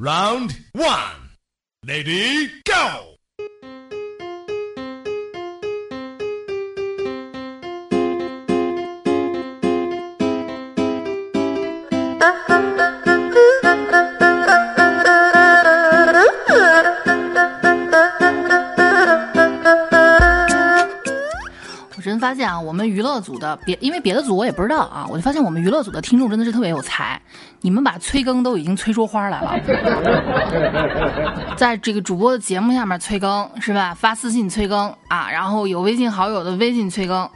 Round one, lady, go. 发现啊，我们娱乐组的别，因为别的组我也不知道啊，我就发现我们娱乐组的听众真的是特别有才，你们把催更都已经催出花来了，在这个主播的节目下面催更是吧？发私信催更啊，然后有微信好友的微信催更。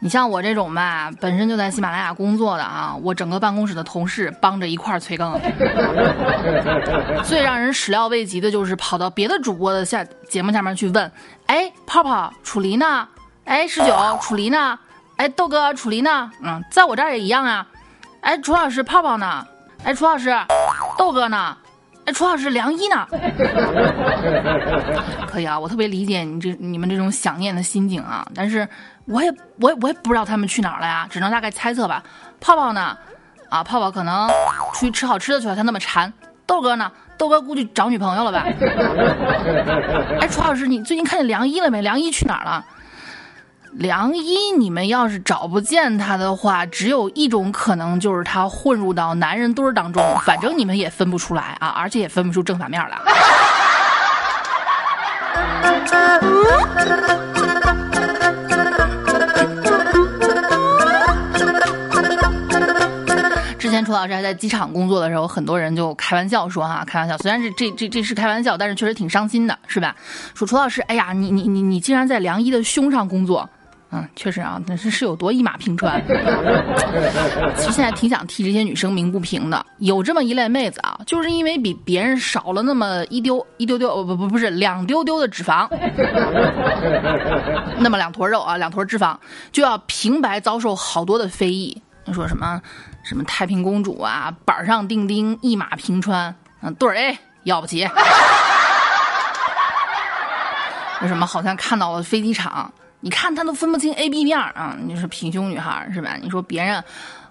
你像我这种吧，本身就在喜马拉雅工作的啊，我整个办公室的同事帮着一块儿催更。最让人始料未及的就是跑到别的主播的下节目下面去问，哎，泡泡楚离呢？哎，十九楚离呢？哎，豆哥楚离呢？嗯，在我这儿也一样啊。哎，楚老师泡泡呢？哎，楚老师豆哥呢？哎，楚老师梁一呢？可以啊，我特别理解你这你们这种想念的心境啊，但是我也我也我也不知道他们去哪儿了呀，只能大概猜测吧。泡泡呢？啊，泡泡可能出去吃好吃的去了，他那么馋。豆哥呢？豆哥估计找女朋友了吧？哎，楚老师，你最近看见梁一了没？梁一去哪儿了？梁一，你们要是找不见他的话，只有一种可能，就是他混入到男人堆儿当中，反正你们也分不出来啊，而且也分不出正反面来。之前楚老师还在机场工作的时候，很多人就开玩笑说哈，开玩笑，虽然是这这这是开玩笑，但是确实挺伤心的，是吧？说楚老师，哎呀，你你你你竟然在梁一的胸上工作。嗯，确实啊，那是是有多一马平川。其实现在挺想替这些女生鸣不平的。有这么一类妹子啊，就是因为比别人少了那么一丢一丢丢，不不不是两丢丢的脂肪，那么两坨肉啊，两坨脂肪，就要平白遭受好多的非议。说什么什么太平公主啊，板上钉钉，一马平川，嗯，对儿 A 要不起。为什么好像看到了飞机场？你看他都分不清 A B 面啊！你说平胸女孩是吧？你说别人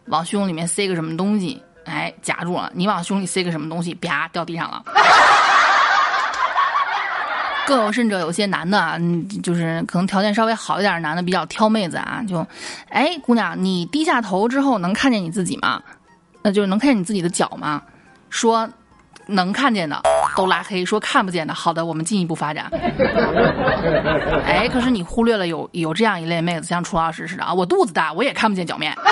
往胸里面塞个什么东西，哎，夹住了；你往胸里塞个什么东西，啪掉地上了。更有甚者，有些男的啊，就是可能条件稍微好一点男的，比较挑妹子啊，就，哎，姑娘，你低下头之后能看见你自己吗？那就是能看见你自己的脚吗？说能看见的。都拉黑，说看不见的。好的，我们进一步发展。哎，可是你忽略了有有这样一类妹子，像楚老师似的啊，我肚子大，我也看不见脚面。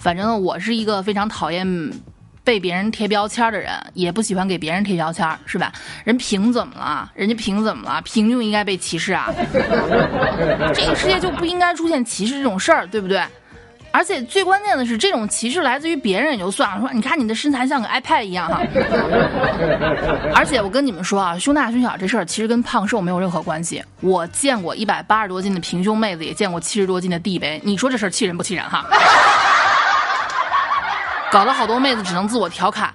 反正我是一个非常讨厌。被别人贴标签的人，也不喜欢给别人贴标签，是吧？人平怎么了？人家平怎么了？平就应该被歧视啊！这个世界就不应该出现歧视这种事儿，对不对？而且最关键的是，这种歧视来自于别人也就算了，说你看你的身材像个 iPad 一样哈。而且我跟你们说啊，胸大胸小这事儿其实跟胖瘦没有任何关系。我见过一百八十多斤的平胸妹子，也见过七十多斤的地呗，你说这事儿气人不气人哈？搞得好多妹子只能自我调侃：“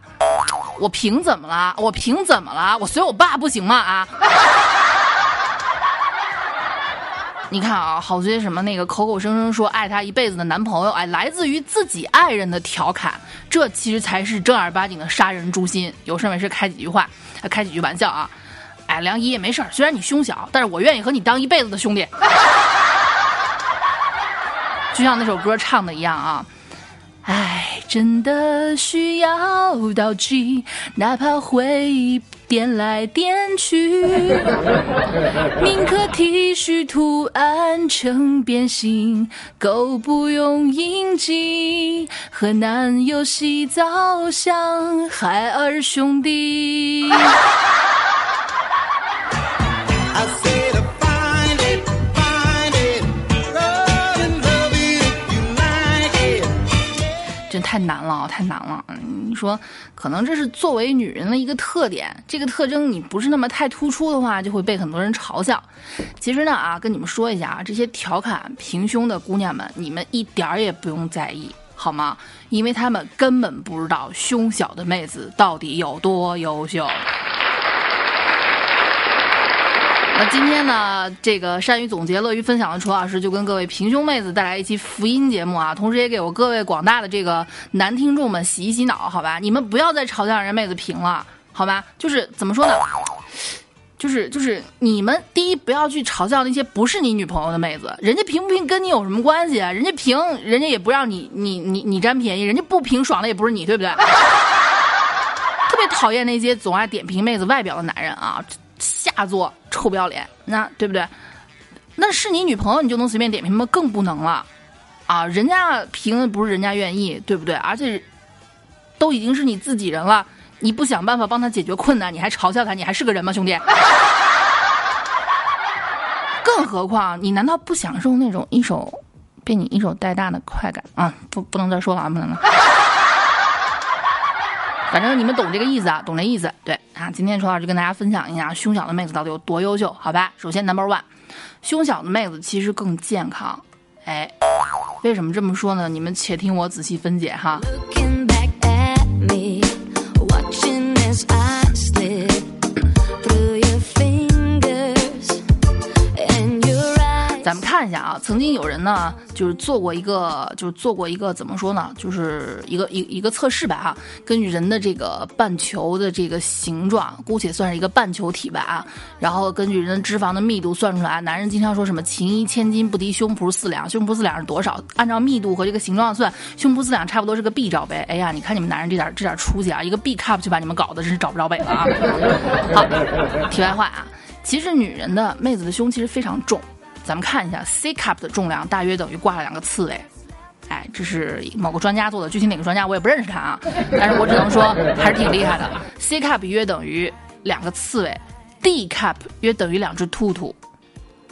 我凭怎么了？我凭怎么了？我随我爸不行吗？啊！” 你看啊，好些什么那个口口声声说爱他一辈子的男朋友，哎，来自于自己爱人的调侃，这其实才是正儿八经的杀人诛心。有事没事开几句话，开几句玩笑啊！哎，梁姨也没事虽然你胸小，但是我愿意和你当一辈子的兄弟。就像那首歌唱的一样啊。哎真的需要道具，哪怕会颠来颠去，宁可 T 恤图案成变形，够不用印记，和男友洗澡像海尔兄弟。太难了，太难了。你说，可能这是作为女人的一个特点，这个特征你不是那么太突出的话，就会被很多人嘲笑。其实呢，啊，跟你们说一下啊，这些调侃平胸的姑娘们，你们一点儿也不用在意，好吗？因为她们根本不知道胸小的妹子到底有多优秀。那今天呢，这个善于总结、乐于分享的楚老师就跟各位平胸妹子带来一期福音节目啊，同时也给我各位广大的这个男听众们洗一洗脑，好吧？你们不要再嘲笑人妹子平了，好吧？就是怎么说呢？就是就是你们第一不要去嘲笑那些不是你女朋友的妹子，人家平不平跟你有什么关系啊？人家平，人家也不让你你你你占便宜，人家不平爽的也不是你，对不对？特别讨厌那些总爱点评妹子外表的男人啊，下作臭不要脸，那对不对？那是你女朋友，你就能随便点评吗？更不能了啊！人家评的不是人家愿意，对不对？而且都已经是你自己人了。你不想办法帮他解决困难，你还嘲笑他，你还是个人吗，兄弟？更何况，你难道不享受那种一手被你一手带大的快感啊？不，不能再说了啊，不能了。反正你们懂这个意思啊，懂这意思。对啊，今天楚老师就跟大家分享一下胸小的妹子到底有多优秀，好吧？首先，Number One，胸小的妹子其实更健康。哎，为什么这么说呢？你们且听我仔细分解哈。咱们看一下啊，曾经有人呢，就是做过一个，就是做过一个怎么说呢，就是一个一一个测试吧哈。根据人的这个半球的这个形状，姑且算是一个半球体吧啊。然后根据人的脂肪的密度算出来，男人经常说什么情谊千金不敌胸脯四两，胸脯四两是多少？按照密度和这个形状算，胸脯四两差不多是个 B 罩杯。哎呀，你看你们男人这点这点出息啊，一个 B cup 就把你们搞得真是找不着北了啊。好，题外话啊，其实女人的妹子的胸其实非常重。咱们看一下，C cup 的重量大约等于挂了两个刺猬，哎，这是某个专家做的，具体哪个专家我也不认识他啊，但是我只能说还是挺厉害的。C cup 约等于两个刺猬，D cup 约等于两只兔兔，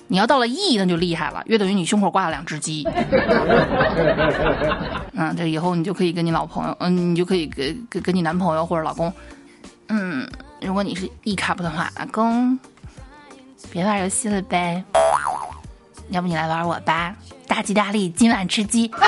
你要到了 E 那就厉害了，约等于你胸口挂了两只鸡。嗯，这以后你就可以跟你老朋友，嗯，你就可以跟跟跟你男朋友或者老公，嗯，如果你是 E cup 的话，老公，别玩游戏了呗。要不你来玩我吧，大吉大利，今晚吃鸡。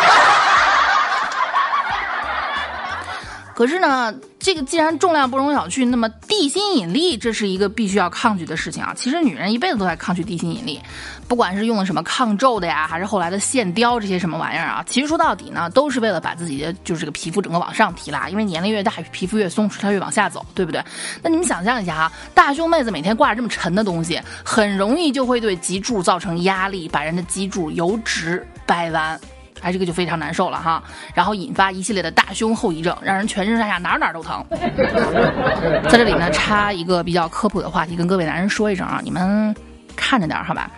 可是呢，这个既然重量不容小觑，那么地心引力这是一个必须要抗拒的事情啊。其实女人一辈子都在抗拒地心引力，不管是用的什么抗皱的呀，还是后来的线雕这些什么玩意儿啊，其实说到底呢，都是为了把自己的就是这个皮肤整个往上提拉。因为年龄越大，皮肤越松弛，它越往下走，对不对？那你们想象一下啊，大胸妹子每天挂着这么沉的东西，很容易就会对脊柱造成压力，把人的脊柱由直掰弯。哎，这个就非常难受了哈，然后引发一系列的大胸后遗症，让人全身上下哪哪都疼。在这里呢，插一个比较科普的话题，跟各位男人说一声啊，你们看着点好吧。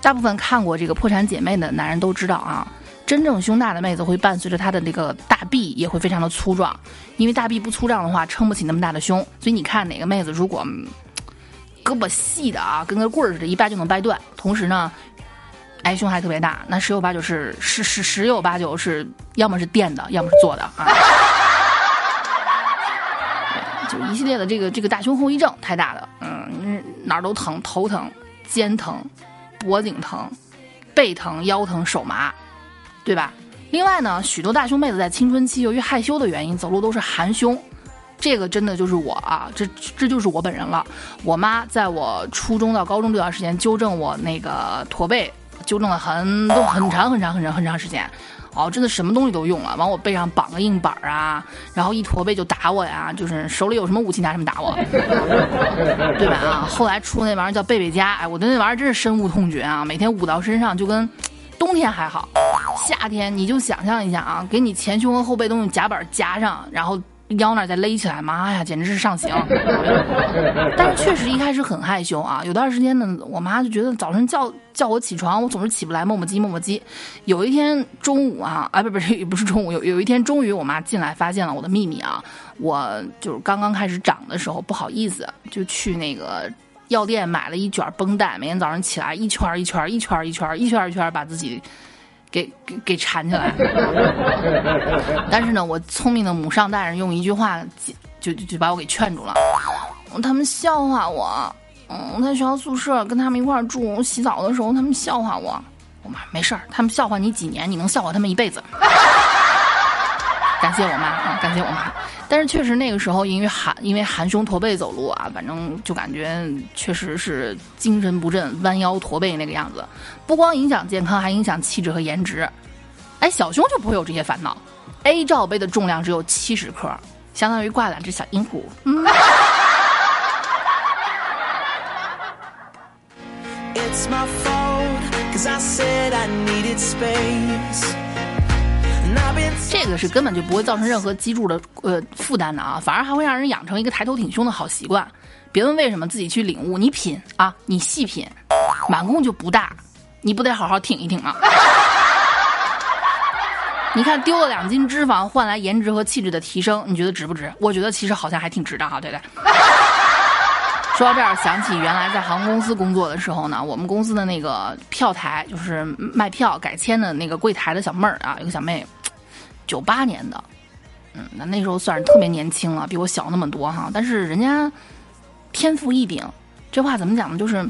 大部分看过这个《破产姐妹》的男人都知道啊，真正胸大的妹子会伴随着她的那个大臂也会非常的粗壮，因为大臂不粗壮的话，撑不起那么大的胸。所以你看哪个妹子如果胳膊细的啊，跟个棍儿似的，一掰就能掰断，同时呢。哎，胸还特别大，那十有八九是是是十有八九是要么是垫的，要么是做的啊。就一系列的这个这个大胸后遗症太大了，嗯，哪儿都疼，头疼、肩疼、脖颈疼、背疼、腰疼、手麻，对吧？另外呢，许多大胸妹子在青春期由于害羞的原因，走路都是含胸，这个真的就是我啊，这这就是我本人了。我妈在我初中到高中这段时间纠正我那个驼背。纠正了很多很长很长很长很长时间，哦，真的什么东西都用了，往我背上绑个硬板啊，然后一驼背就打我呀，就是手里有什么武器拿什么打我，对吧？啊，后来出那玩意儿叫贝贝佳，哎，我对那玩意儿真是深恶痛绝啊，每天捂到身上就跟冬天还好，夏天你就想象一下啊，给你前胸和后背都用夹板夹上，然后。腰那再勒起来，妈呀，简直是上刑！但是确实一开始很害羞啊。有段时间呢，我妈就觉得早晨叫叫我起床，我总是起不来，磨磨唧磨磨唧。有一天中午啊，啊不不是不是中午，有有一天终于我妈进来发现了我的秘密啊。我就是刚刚开始长的时候，不好意思，就去那个药店买了一卷绷带，每天早上起来一圈一圈一圈一圈一圈一圈把自己。给给给缠起来，但是呢，我聪明的母上大人用一句话就就就把我给劝住了。他们笑话我，嗯，我在学校宿舍跟他们一块住，洗澡的时候他们笑话我。我妈没事儿，他们笑话你几年，你能笑话他们一辈子。感谢我妈啊，感谢我妈。但是确实那个时候，因为含因为含胸驼背走路啊，反正就感觉确实是精神不振，弯腰驼背那个样子，不光影响健康，还影响气质和颜值。哎，小胸就不会有这些烦恼。A 罩杯的重量只有七十克，相当于挂两只小鹦鹉。嗯。It's my fault, cause I said I needed space. 这个是根本就不会造成任何脊柱的呃负担的啊，反而还会让人养成一个抬头挺胸的好习惯。别问为什么，自己去领悟。你品啊，你细品，满宫就不大，你不得好好挺一挺啊？你看丢了两斤脂肪换来颜值和气质的提升，你觉得值不值？我觉得其实好像还挺值的哈，对不对？说到这儿，想起原来在航空公司工作的时候呢，我们公司的那个票台，就是卖票改签的那个柜台的小妹儿啊，有个小妹，九八年的，嗯，那那时候算是特别年轻了，比我小那么多哈，但是人家天赋异禀，这话怎么讲呢？就是，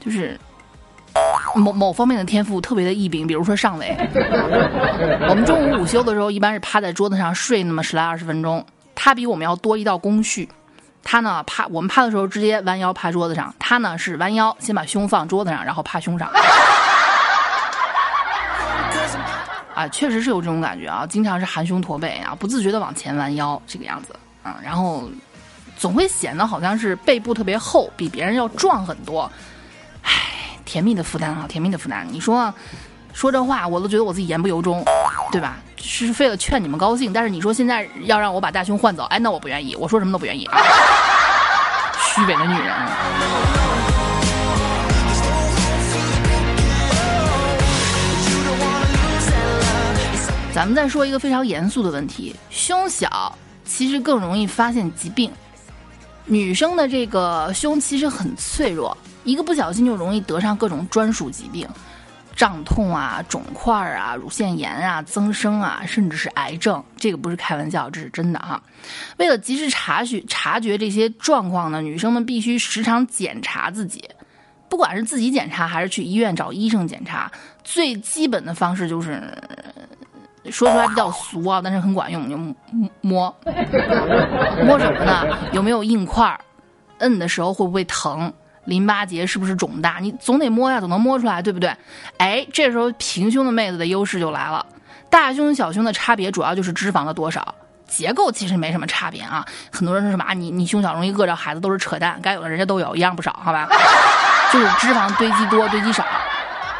就是某某方面的天赋特别的异禀，比如说上围，我们中午午休的时候，一般是趴在桌子上睡那么十来二十分钟，他比我们要多一道工序。他呢趴，我们趴的时候直接弯腰趴桌子上，他呢是弯腰先把胸放桌子上，然后趴胸上。啊，确实是有这种感觉啊，经常是含胸驼背啊，不自觉的往前弯腰这个样子啊，然后总会显得好像是背部特别厚，比别人要壮很多。唉，甜蜜的负担啊，甜蜜的负担。你说说这话，我都觉得我自己言不由衷，对吧？是为了劝你们高兴，但是你说现在要让我把大胸换走，哎，那我不愿意，我说什么都不愿意。虚伪的女人。咱们再说一个非常严肃的问题：胸小其实更容易发现疾病。女生的这个胸其实很脆弱，一个不小心就容易得上各种专属疾病。胀痛啊，肿块啊，乳腺炎啊，增生啊，甚至是癌症，这个不是开玩笑，这是真的哈。为了及时察觉察觉这些状况呢，女生们必须时常检查自己，不管是自己检查还是去医院找医生检查，最基本的方式就是说出来比较俗啊，但是很管用，就摸摸什么呢？有没有硬块？摁的时候会不会疼？淋巴结是不是肿大？你总得摸呀，总能摸出来，对不对？哎，这时候平胸的妹子的优势就来了。大胸小胸的差别主要就是脂肪的多少，结构其实没什么差别啊。很多人说什么啊，你你胸小容易饿着孩子都是扯淡，该有的人家都有一样不少，好吧？就是脂肪堆积多堆积少。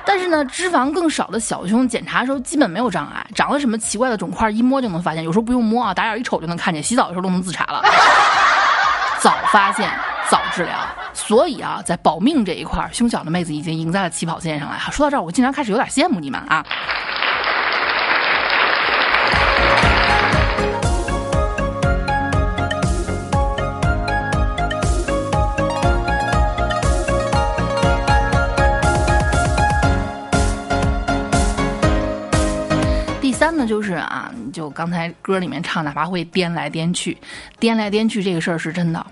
但是呢，脂肪更少的小胸检查的时候基本没有障碍，长了什么奇怪的肿块一摸就能发现，有时候不用摸啊，打眼一瞅就能看见，洗澡的时候都能自查了。早发现早治疗。所以啊，在保命这一块，胸小的妹子已经赢在了起跑线上了。说到这儿，我竟然开始有点羡慕你们啊。就是啊，就刚才歌里面唱，哪怕会颠来颠去，颠来颠去这个事儿是真的。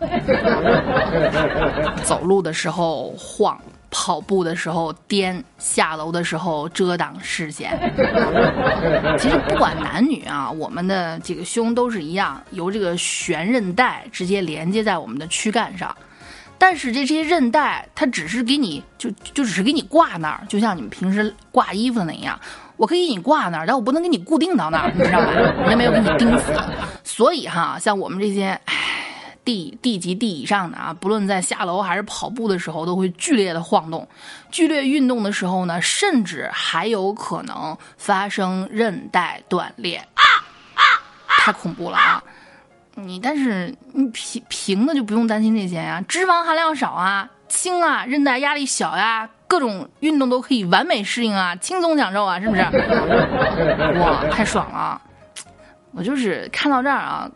走路的时候晃，跑步的时候颠，下楼的时候遮挡视线。其实不管男女啊，我们的这个胸都是一样，由这个悬韧带直接连接在我们的躯干上。但是这这些韧带，它只是给你就就只是给你挂那儿，就像你们平时挂衣服的那样。我可以给你挂那儿，但我不能给你固定到那儿，你知道吧？人家没有给你钉死。所以哈，像我们这些，唉，D D 级地以上的啊，不论在下楼还是跑步的时候，都会剧烈的晃动。剧烈运动的时候呢，甚至还有可能发生韧带断裂。啊啊！太恐怖了啊！你但是你平平的就不用担心这些呀，脂肪含量少啊，轻啊，韧带压力小呀。各种运动都可以完美适应啊，轻松享受啊，是不是？哇，太爽了！我就是看到这儿啊，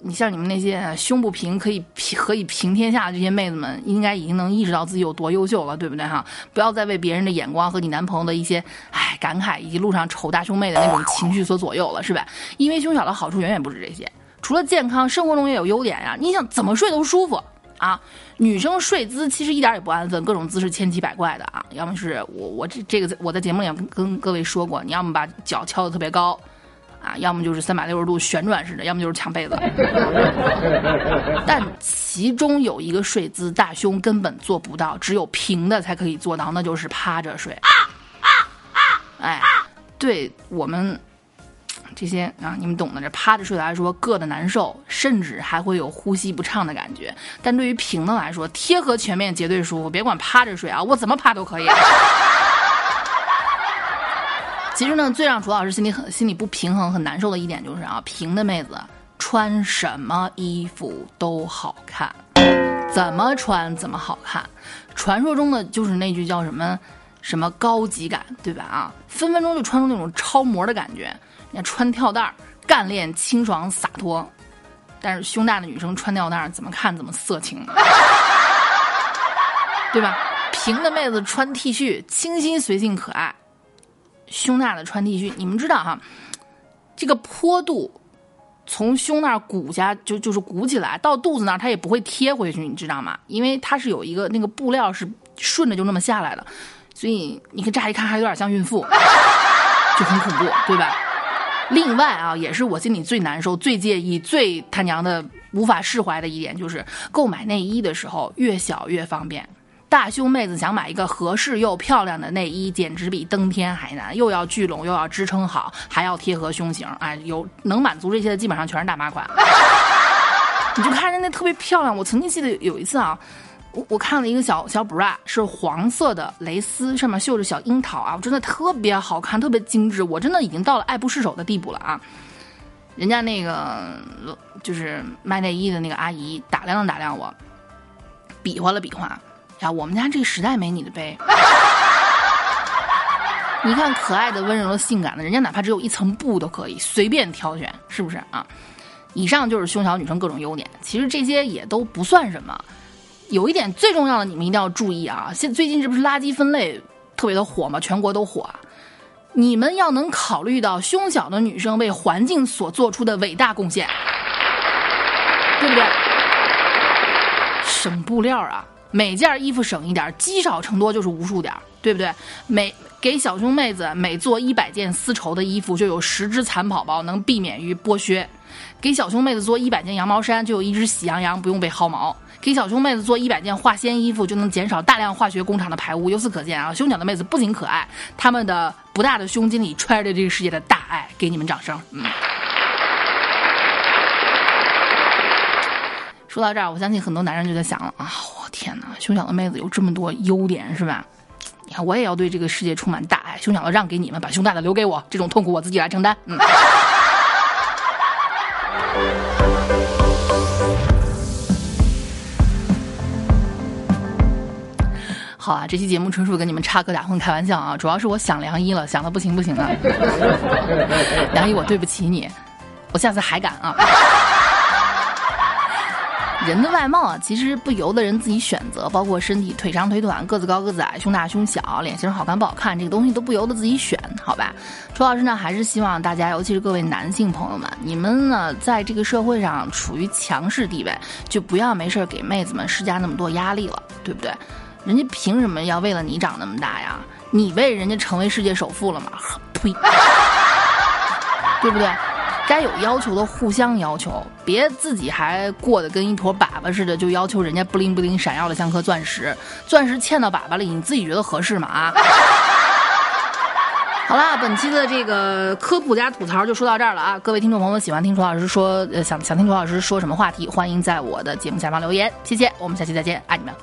你像你们那些胸不平可以平可以平天下的这些妹子们，应该已经能意识到自己有多优秀了，对不对哈？不要再为别人的眼光和你男朋友的一些唉感慨，以及路上丑大胸妹的那种情绪所左右了，是吧？因为胸小的好处远远不止这些，除了健康，生活中也有优点呀。你想怎么睡都舒服。啊，女生睡姿其实一点也不安分，各种姿势千奇百怪的啊。要么是我我这这个我在节目里跟跟各位说过，你要么把脚翘得特别高，啊，要么就是三百六十度旋转式的，要么就是抢被子。但其中有一个睡姿，大胸根本做不到，只有平的才可以做到，那就是趴着睡。哎，对我们这些啊，你们懂的，这趴着睡来说硌的难受，甚至还会有呼吸不畅的感觉。但对于平的来说，贴合全面绝对舒服。别管趴着睡啊，我怎么趴都可以。其实呢，最让楚老师心里很心里不平衡、很难受的一点就是啊，平的妹子穿什么衣服都好看，怎么穿怎么好看。传说中的就是那句叫什么什么高级感，对吧？啊，分分钟就穿出那种超模的感觉。穿吊带儿，干练清爽洒脱，但是胸大的女生穿吊带儿怎么看怎么色情，对吧？平的妹子穿 T 恤，清新随性可爱。胸大的穿 T 恤，你们知道哈，这个坡度从胸那儿鼓下就就是鼓起来到肚子那儿，它也不会贴回去，你知道吗？因为它是有一个那个布料是顺着就那么下来的，所以你看乍一看还有点像孕妇，就很恐怖，对吧？另外啊，也是我心里最难受、最介意、最他娘的无法释怀的一点，就是购买内衣的时候越小越方便。大胸妹子想买一个合适又漂亮的内衣，简直比登天还难。又要聚拢，又要支撑好，还要贴合胸型。哎，有能满足这些的，基本上全是大妈款。你就看人家特别漂亮。我曾经记得有一次啊，我我看了一个小小 bra，是黄色的蕾丝，上面绣着小樱桃啊，真的特别好看，特别精致。我真的已经到了爱不释手的地步了啊！人家那个就是卖内衣的那个阿姨打量了打量我，比划了比划。呀，我们家这个时代没你的呗！你看可爱的、温柔的、性感的，人家哪怕只有一层布都可以随便挑选，是不是啊？以上就是胸小女生各种优点，其实这些也都不算什么。有一点最重要的，你们一定要注意啊！现最近这不是垃圾分类特别的火吗？全国都火。你们要能考虑到胸小的女生为环境所做出的伟大贡献，对不对？省布料啊！每件衣服省一点，积少成多就是无数点，对不对？每给小胸妹子每做一百件丝绸的衣服，就有十只蚕宝宝能避免于剥削；给小胸妹子做一百件羊毛衫，就有一只喜羊羊不用被薅毛；给小胸妹子做一百件化纤衣服，就能减少大量化学工厂的排污。由此可见啊，胸小的妹子不仅可爱，她们的不大的胸襟里揣着这个世界的大爱。给你们掌声，嗯。说到这儿，我相信很多男人就在想了啊，我天哪，胸小的妹子有这么多优点是吧？你看我也要对这个世界充满大爱，胸小的让给你们，把胸大的留给我，这种痛苦我自己来承担。嗯。好啊，这期节目纯属跟你们插科打诨、开玩笑啊，主要是我想梁一了，想的不行不行的。梁一，我对不起你，我下次还敢啊。人的外貌啊，其实不由得人自己选择，包括身体腿长腿短、个子高个子矮、胸大胸小、脸型好看不好看，这个东西都不由得自己选，好吧？楚老师呢，还是希望大家，尤其是各位男性朋友们，你们呢，在这个社会上处于强势地位，就不要没事给妹子们施加那么多压力了，对不对？人家凭什么要为了你长那么大呀？你为人家成为世界首富了吗？呸！对不对？该有要求的互相要求，别自己还过得跟一坨粑粑似的，就要求人家不灵不灵闪耀的像颗钻石，钻石嵌到粑粑里，你自己觉得合适吗？啊！好啦，本期的这个科普加吐槽就说到这儿了啊！各位听众朋友们，喜欢听楚老师说，呃，想想听楚老师说什么话题，欢迎在我的节目下方留言，谢谢，我们下期再见，爱你们。